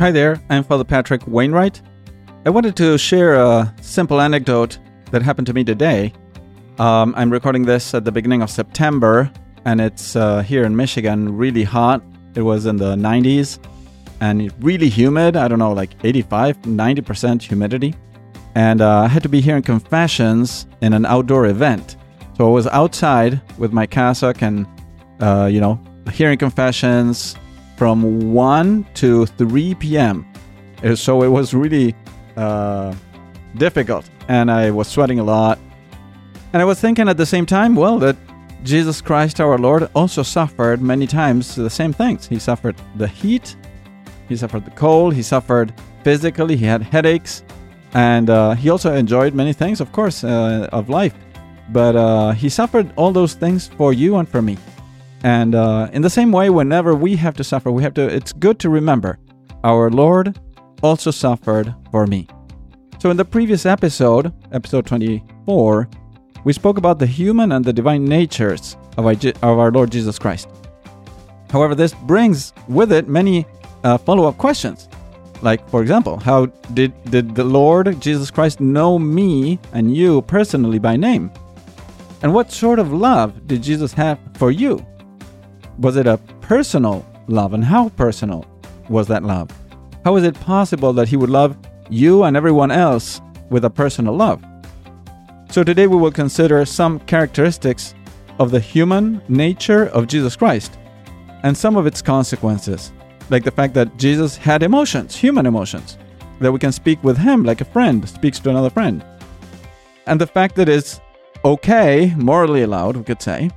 Hi there, I'm Father Patrick Wainwright. I wanted to share a simple anecdote that happened to me today. Um, I'm recording this at the beginning of September, and it's uh, here in Michigan, really hot. It was in the 90s and really humid. I don't know, like 85, 90% humidity. And uh, I had to be here in confessions in an outdoor event. So I was outside with my cassock and, uh, you know, hearing confessions from 1 to 3 p.m. Uh, So it was really uh, difficult. And I was sweating a lot. And I was thinking at the same time, well, that Jesus Christ our Lord also suffered many times the same things. He suffered the heat, he suffered the cold, he suffered physically, he had headaches, and uh, he also enjoyed many things, of course, uh, of life. But uh, he suffered all those things for you and for me. And uh, in the same way, whenever we have to suffer, we have to. It's good to remember, our Lord also suffered for me. So in the previous episode, episode 24, we spoke about the human and the divine natures of our, Lord Jesus Christ. However, this brings with it many uh, follow up questions. Like, for example, how did, did the Lord Jesus Christ know me and you personally by name? And what sort of love did Jesus have for you? Was it a personal love? And how personal was that love? How is it possible that he would love you and everyone else with a personal love? So today we will consider some characteristics of the human nature of Jesus Christ and some of its consequences, like the fact that Jesus had emotions, human emotions, that we can speak with him like a friend speaks to another friend. And the fact that it's okay, morally allowed, we could say,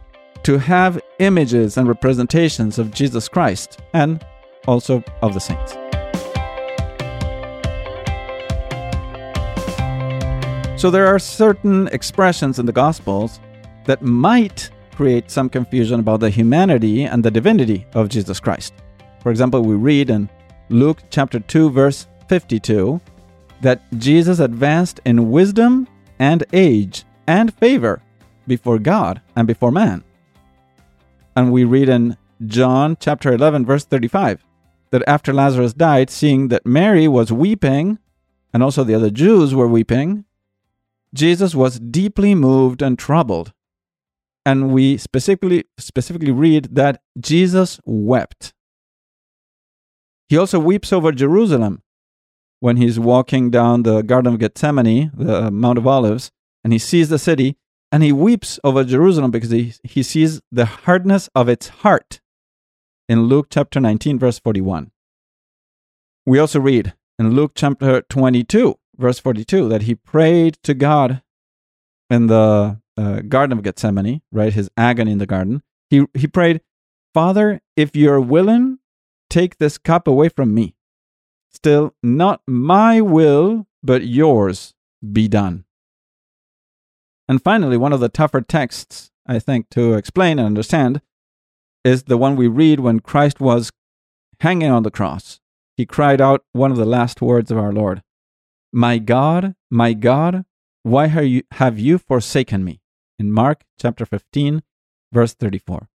to have images and representations of Jesus Christ and also of the saints. So there are certain expressions in the Gospels that might create some confusion about the humanity and the divinity of Jesus Christ. For example, we read in Luke chapter 2 verse 52 that Jesus advanced in wisdom and age and favor before God and before man. And we read in John chapter 11 verse 35 that after Lazarus died, seeing that Mary was weeping and also the other Jews were weeping, Jesus was deeply moved and troubled. And we specifically specifically read that Jesus wept. He also weeps over Jerusalem when he's walking down the Garden of Gethsemane, the Mount of Olives, and he sees the city, and he weeps over Jerusalem because he, he sees the hardness of its heart in Luke chapter 19, verse 41. We also read in Luke chapter 22, verse 42, that he prayed to God in the uh, Garden of Gethsemane, right? His agony in the garden. He, he prayed, Father, if you're willing, take this cup away from me. Still, not my will, but yours be done. And finally, one of the tougher texts, I think, to explain and understand is the one we read when Christ was hanging on the cross. He cried out one of the last words of our Lord My God, my God, why have you, have you forsaken me? In Mark chapter 15, verse 34.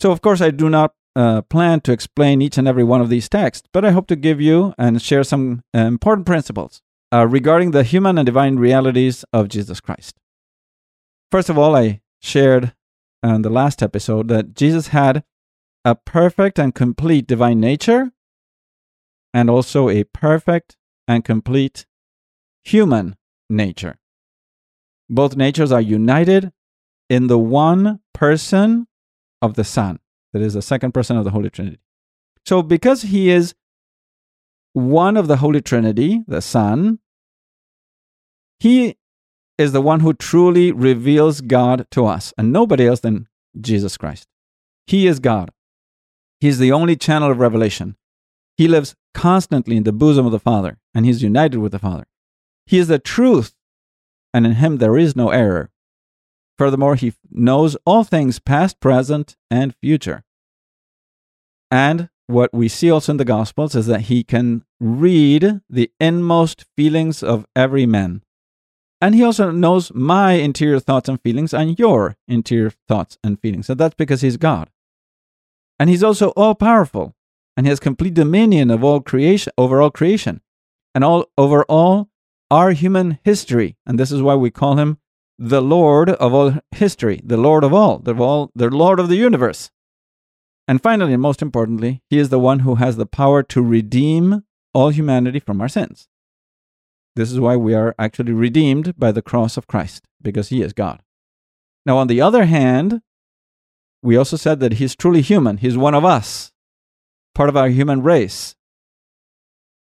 So, of course, I do not uh, plan to explain each and every one of these texts, but I hope to give you and share some uh, important principles uh, regarding the human and divine realities of Jesus Christ. First of all, I shared in the last episode that Jesus had a perfect and complete divine nature and also a perfect and complete human nature. Both natures are united in the one person of the Son, that is the second person of the Holy Trinity. So, because he is one of the Holy Trinity, the Son, he is the one who truly reveals God to us, and nobody else than Jesus Christ. He is God. He is the only channel of revelation. He lives constantly in the bosom of the Father, and he's united with the Father. He is the truth, and in him there is no error. Furthermore, he knows all things past, present, and future. And what we see also in the Gospels is that he can read the inmost feelings of every man. And he also knows my interior thoughts and feelings and your interior thoughts and feelings. And that's because he's God. And he's also all powerful. and he has complete dominion of all creation over all creation and all over all our human history. And this is why we call him the Lord of all history, the Lord of all, the all the Lord of the universe. And finally, and most importantly, he is the one who has the power to redeem all humanity from our sins. This is why we are actually redeemed by the cross of Christ, because he is God. Now, on the other hand, we also said that he's truly human. He's one of us, part of our human race.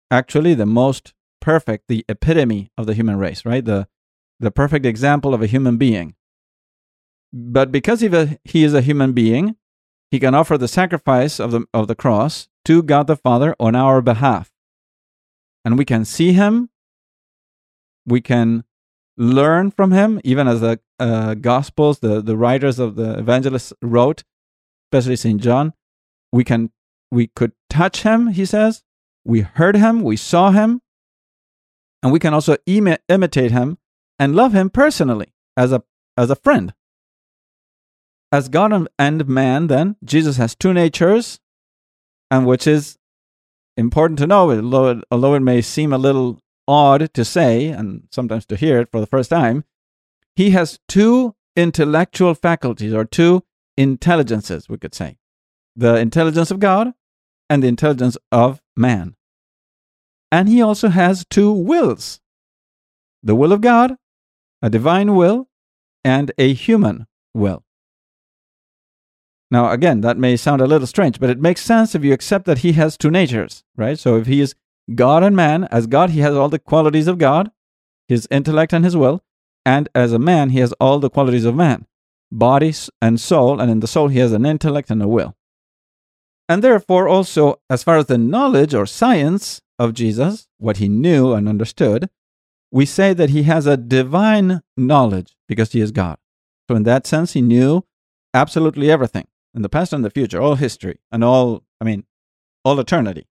Actually, the most perfect, the epitome of the human race, right? The, the perfect example of a human being. But because he is a human being, he can offer the sacrifice of the, of the cross to God the Father on our behalf. And we can see him, we can learn from him, even as the uh, Gospels, the, the writers of the evangelists wrote, especially St. John. We can we could touch him, he says. We heard him, we saw him, and we can also imi- imitate him and love him personally as a as a friend. As God and man, then Jesus has two natures, and which is important to know, although it, although it may seem a little odd to say and sometimes to hear it for the first time, he has two intellectual faculties or two intelligences, we could say the intelligence of God and the intelligence of man. And he also has two wills the will of God, a divine will, and a human will. Now, again, that may sound a little strange, but it makes sense if you accept that he has two natures, right? So if he is God and man, as God, he has all the qualities of God, his intellect and his will, and as a man, he has all the qualities of man, body and soul, and in the soul, he has an intellect and a will. And therefore, also, as far as the knowledge or science of Jesus, what he knew and understood, we say that he has a divine knowledge because he is God. So, in that sense, he knew absolutely everything in the past and the future, all history, and all, I mean, all eternity.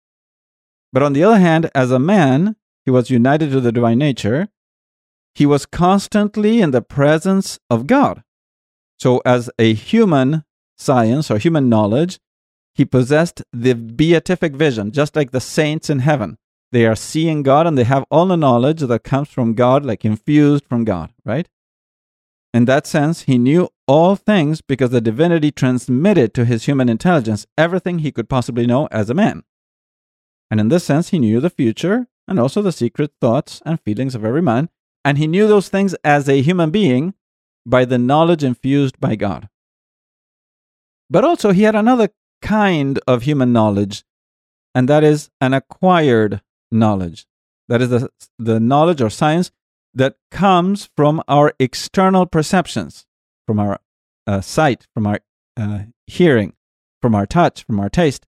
But on the other hand, as a man, he was united to the divine nature. He was constantly in the presence of God. So, as a human science or human knowledge, he possessed the beatific vision, just like the saints in heaven. They are seeing God and they have all the knowledge that comes from God, like infused from God, right? In that sense, he knew all things because the divinity transmitted to his human intelligence everything he could possibly know as a man. And in this sense, he knew the future and also the secret thoughts and feelings of every man, and he knew those things as a human being by the knowledge infused by God. But also, he had another kind of human knowledge, and that is an acquired knowledge. That is the, the knowledge or science that comes from our external perceptions, from our uh, sight, from our uh, hearing, from our touch, from our taste.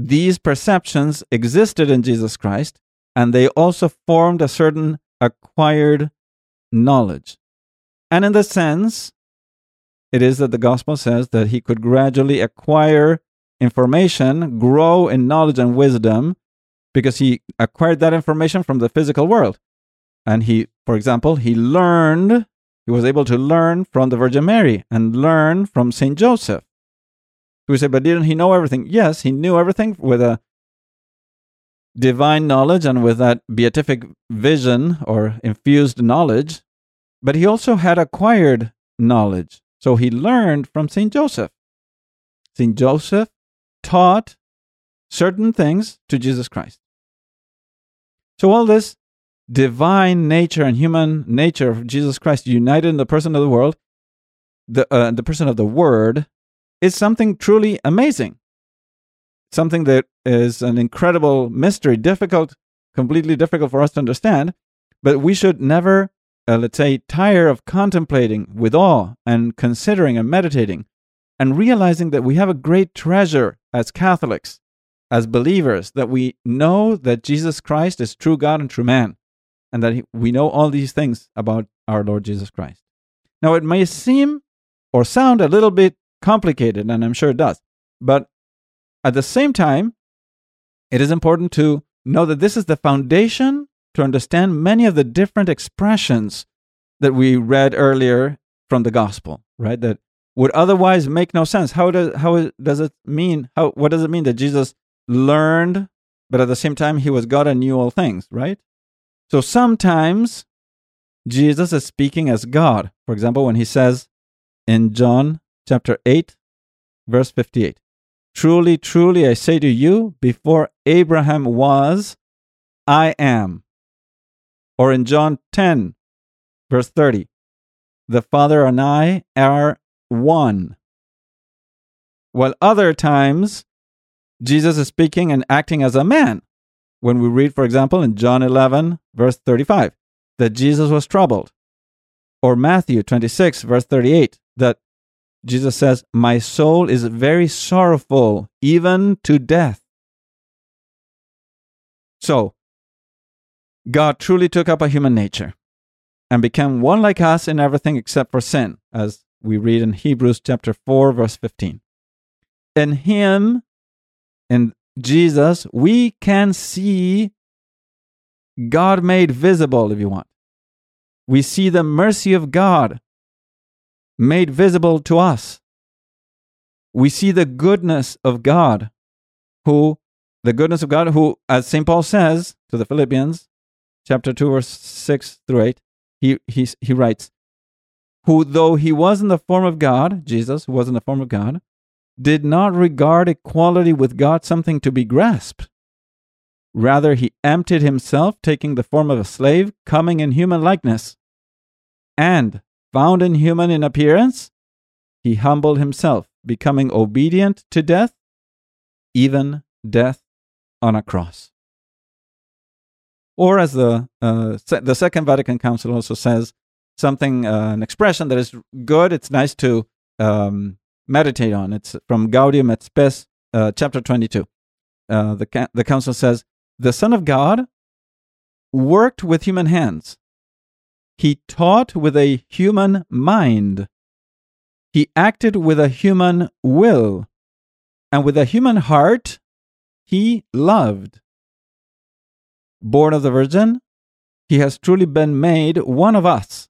These perceptions existed in Jesus Christ, and they also formed a certain acquired knowledge. And in the sense, it is that the gospel says that he could gradually acquire information, grow in knowledge and wisdom, because he acquired that information from the physical world. And he, for example, he learned, he was able to learn from the Virgin Mary and learn from Saint Joseph. We say, but didn't he know everything? Yes, he knew everything with a divine knowledge and with that beatific vision or infused knowledge, but he also had acquired knowledge. So he learned from St. Joseph. St. Joseph taught certain things to Jesus Christ. So all this divine nature and human nature of Jesus Christ united in the person of the world, the, uh, the person of the Word, is something truly amazing. Something that is an incredible mystery, difficult, completely difficult for us to understand, but we should never uh, let's say, tire of contemplating with awe and considering and meditating and realizing that we have a great treasure as Catholics, as believers, that we know that Jesus Christ is true God and true man, and that he, we know all these things about our Lord Jesus Christ. Now, it may seem or sound a little bit complicated, and I'm sure it does, but at the same time, it is important to know that this is the foundation to understand many of the different expressions that we read earlier from the gospel, right? That would otherwise make no sense. How does how does it mean? How what does it mean that Jesus learned, but at the same time, he was God and knew all things, right? So sometimes Jesus is speaking as God. For example, when he says in John chapter 8, verse 58, Truly, truly, I say to you, before Abraham was, I am. Or in John 10, verse 30, the Father and I are one. While other times, Jesus is speaking and acting as a man. When we read, for example, in John 11, verse 35, that Jesus was troubled. Or Matthew 26, verse 38, that Jesus says, My soul is very sorrowful, even to death. So, God truly took up a human nature and became one like us in everything except for sin, as we read in Hebrews chapter 4, verse 15. In Him, in Jesus, we can see God made visible, if you want. We see the mercy of God made visible to us. We see the goodness of God, who, the goodness of God, who, as St. Paul says to the Philippians, chapter 2, verse 6 through 8, he, he, he writes, Who, though he was in the form of God, Jesus, was in the form of God, did not regard equality with God something to be grasped. Rather, he emptied himself, taking the form of a slave, coming in human likeness. And, found in human in appearance, he humbled himself, becoming obedient to death, even death on a cross. Or, as the, uh, the Second Vatican Council also says, something, uh, an expression that is good, it's nice to um, meditate on. It's from Gaudium et Spes, uh, chapter 22. Uh, the, the council says, The Son of God worked with human hands. He taught with a human mind. He acted with a human will. And with a human heart, he loved. Born of the Virgin, he has truly been made one of us,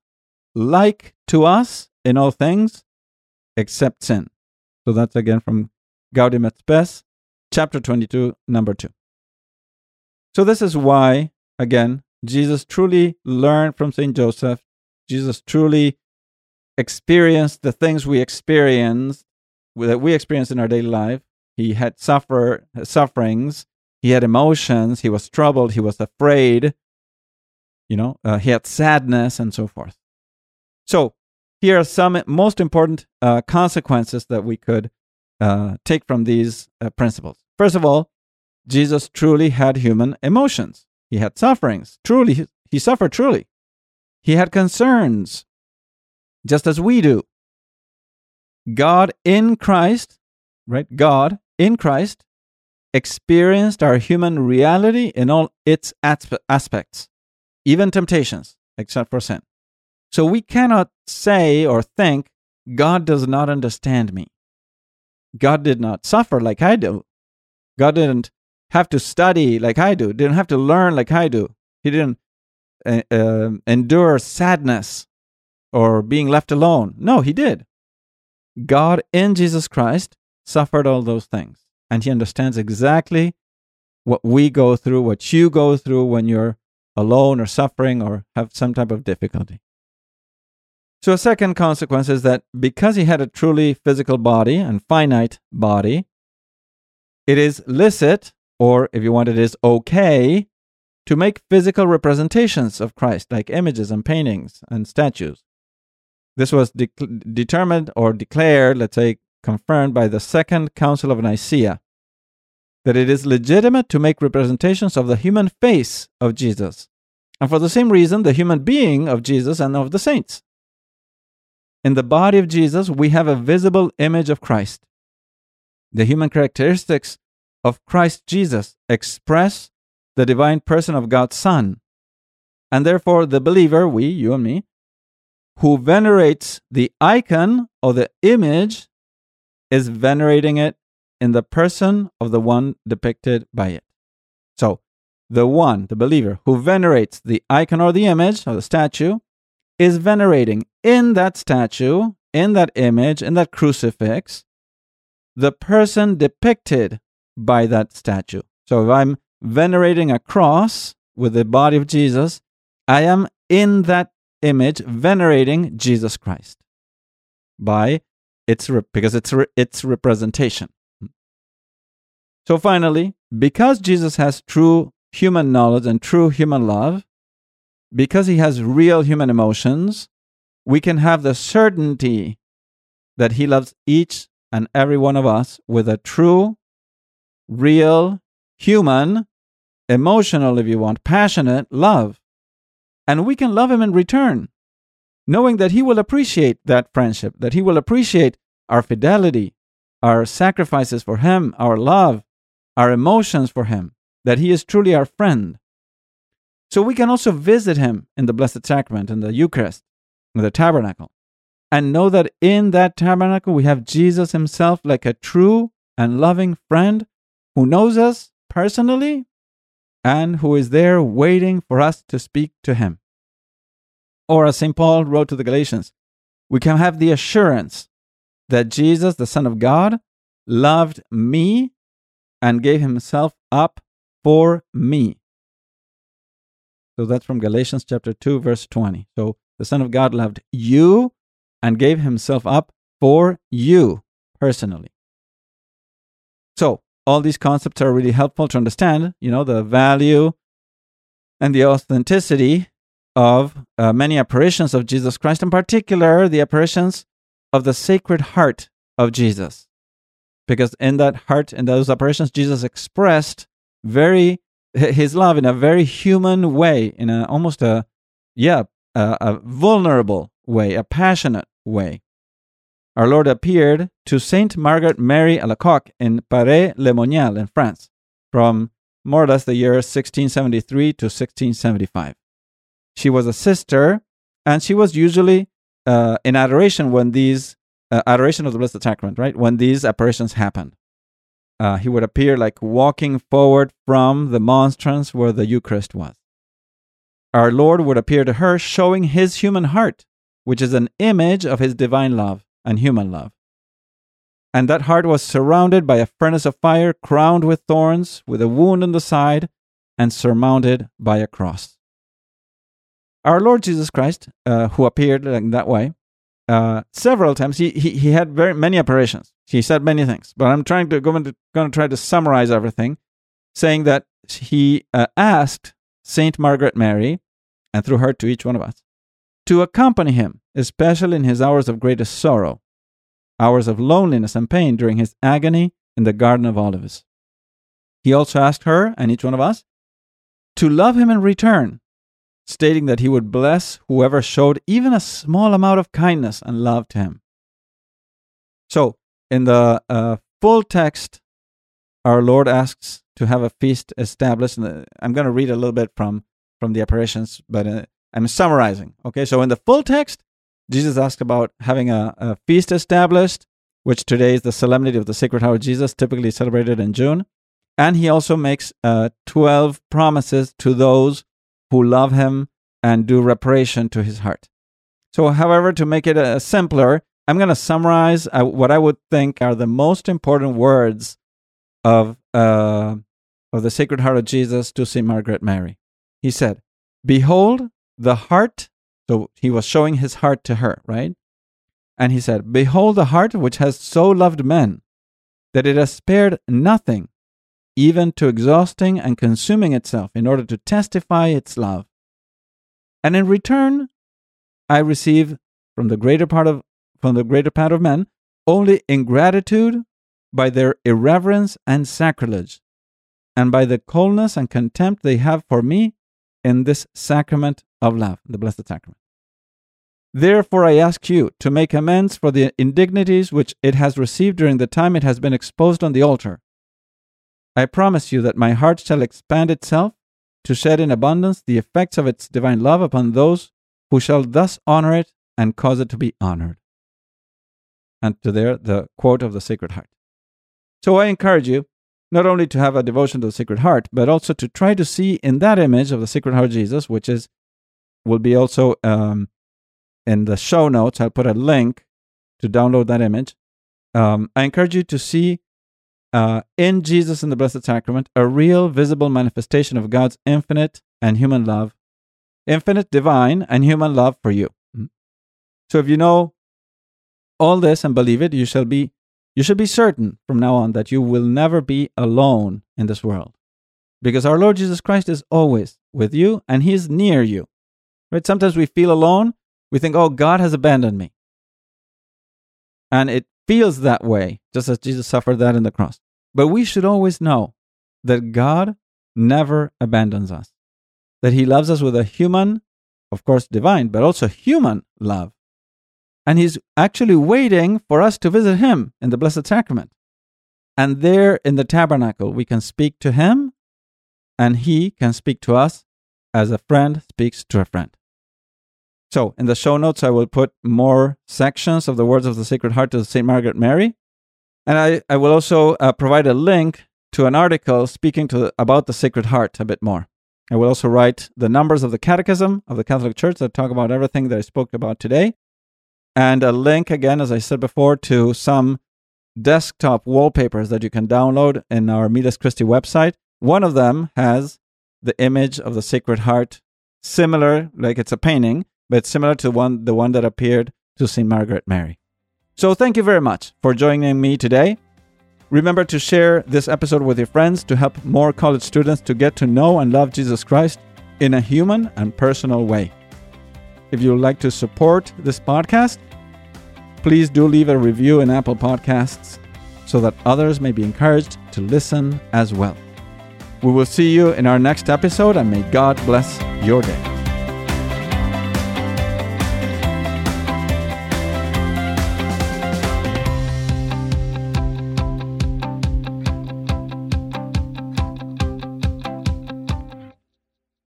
like to us in all things, except sin. So that's again from Gaudium et Spes, chapter 22, number 2. So this is why, again, Jesus truly learned from St. Joseph. Jesus truly experienced the things we experience, that we experience in our daily life. He had suffer, sufferings, he had emotions, he was troubled, he was afraid, you know, uh, he had sadness and so forth. So here are some most important uh, consequences that we could uh, take from these uh, principles. First of all, Jesus truly had human emotions. He had sufferings. Truly, he suffered truly. He had concerns, just as we do. God in Christ, right? God in Christ experienced our human reality in all its aspects, even temptations, except for sin. So we cannot say or think, God does not understand me. God did not suffer like I do. God didn't have to study like I do, didn't have to learn like I do. He didn't uh, uh, endure sadness or being left alone. No, he did. God in Jesus Christ suffered all those things. And he understands exactly what we go through, what you go through when you're alone or suffering or have some type of difficulty. So, a second consequence is that because he had a truly physical body and finite body, it is licit, or if you want, it is okay, to make physical representations of Christ, like images and paintings and statues. This was de- determined or declared, let's say, confirmed by the Second Council of Nicaea, that it is legitimate to make representations of the human face of Jesus, and for the same reason, the human being of Jesus and of the saints. In the body of Jesus, we have a visible image of Christ. The human characteristics of Christ Jesus express the divine person of God's Son. And therefore, the believer, we, you and me, who venerates the icon or the image is venerating it in the person of the one depicted by it. So, the one, the believer, who venerates the icon or the image or the statue is venerating in that statue, in that image, in that crucifix, the person depicted by that statue. So if I'm venerating a cross with the body of Jesus, I am in that image venerating Jesus Christ by its re- because it's re- its representation. So finally, because Jesus has true human knowledge and true human love, because he has real human emotions, we can have the certainty that he loves each and every one of us with a true, real, human, emotional, if you want, passionate love. And we can love him in return, knowing that he will appreciate that friendship, that he will appreciate our fidelity, our sacrifices for him, our love, our emotions for him, that he is truly our friend. So we can also visit him in the Blessed Sacrament, in the Eucharist, in the tabernacle, and know that in that tabernacle we have Jesus himself like a true and loving friend who knows us personally and who is there waiting for us to speak to him. Or as St. Paul wrote to the Galatians, we can have the assurance that Jesus, the Son of God, loved me and gave himself up for me. So that's from Galatians chapter 2, verse 20. So the Son of God loved you and gave himself up for you personally. So all these concepts are really helpful to understand, you know, the value and the authenticity of uh, many apparitions of Jesus Christ, in particular, the apparitions of the Sacred Heart of Jesus. Because in that heart, in those apparitions, Jesus expressed very his love in a very human way, in a almost a yeah, a, a vulnerable way, a passionate way our Lord appeared to Saint Margaret Mary Alacoque in Paray-le-Monial in France from more or less the year 1673 to 1675. She was a sister, and she was usually uh, in adoration when these uh, adoration of the Blessed Sacrament, right? When these apparitions happened, uh, he would appear like walking forward from the monstrance where the Eucharist was. Our Lord would appear to her, showing his human heart, which is an image of his divine love and human love. And that heart was surrounded by a furnace of fire, crowned with thorns, with a wound in the side, and surmounted by a cross. Our Lord Jesus Christ, uh, who appeared in that way, uh, several times, he, he, he had very many apparitions. He said many things, but I'm trying to going to, going to try to summarize everything, saying that he uh, asked Saint Margaret Mary, and through her to each one of us, to accompany him, especially in his hours of greatest sorrow, hours of loneliness and pain during his agony in the Garden of Olives. He also asked her and each one of us to love him in return, stating that he would bless whoever showed even a small amount of kindness and love to him. So, in the uh, full text, our Lord asks to have a feast established. I'm going to read a little bit from, from the apparitions, but uh, I'm summarizing. Okay, so in the full text, Jesus asked about having a, a feast established, which today is the Solemnity of the Sacred Heart of Jesus, typically celebrated in June. And he also makes uh, 12 promises to those who love him and do reparation to his heart. So, however, to make it uh, simpler, I'm going to summarize uh, what I would think are the most important words of, uh, of the Sacred Heart of Jesus to St. Margaret Mary. He said, Behold, the heart. So he was showing his heart to her, right? And he said, Behold the heart which has so loved men, that it has spared nothing, even to exhausting and consuming itself in order to testify its love. And in return, I receive from the greater part of from the greater part of men only ingratitude by their irreverence and sacrilege, and by the coldness and contempt they have for me in this sacrament of love, the Blessed Sacrament. Therefore, I ask you to make amends for the indignities which it has received during the time it has been exposed on the altar. I promise you that my heart shall expand itself to shed in abundance the effects of its divine love upon those who shall thus honor it and cause it to be honored. And to there, the quote of the Sacred Heart. So I encourage you not only to have a devotion to the Sacred Heart, but also to try to see in that image of the Sacred Heart Jesus, which is will be also um, in the show notes. I'll put a link to download that image. Um, I encourage you to see uh, in Jesus in the Blessed Sacrament a real visible manifestation of God's infinite and human love, infinite divine and human love for you. Hmm? So if you know all this and believe it, you shall be you should be certain from now on that you will never be alone in this world. Because our Lord Jesus Christ is always with you and he is near you. Right? Sometimes we feel alone. We think, "Oh, God has abandoned me." And it feels that way, just as Jesus suffered that in the cross. But we should always know that God never abandons us, that He loves us with a human, of course, divine, but also human love. And He's actually waiting for us to visit Him in the Blessed Sacrament. And there in the tabernacle, we can speak to Him, and He can speak to us as a friend speaks to a friend. So, in the show notes, I will put more sections of the words of the Sacred Heart to St. Margaret Mary. And I, I will also uh, provide a link to an article speaking to about the Sacred Heart a bit more. I will also write the numbers of the Catechism of the Catholic Church that talk about everything that I spoke about today. And a link, again, as I said before, to some desktop wallpapers that you can download in our Miles Christi website. One of them has the image of the Sacred Heart, similar, like it's a painting, but similar to one the one that appeared to St. Margaret Mary. So thank you very much for joining me today. Remember to share this episode with your friends to help more college students to get to know and love Jesus Christ in a human and personal way. If you would like to support this podcast, please do leave a review in Apple Podcasts so that others may be encouraged to listen as well. We will see you in our next episode and may God bless your day.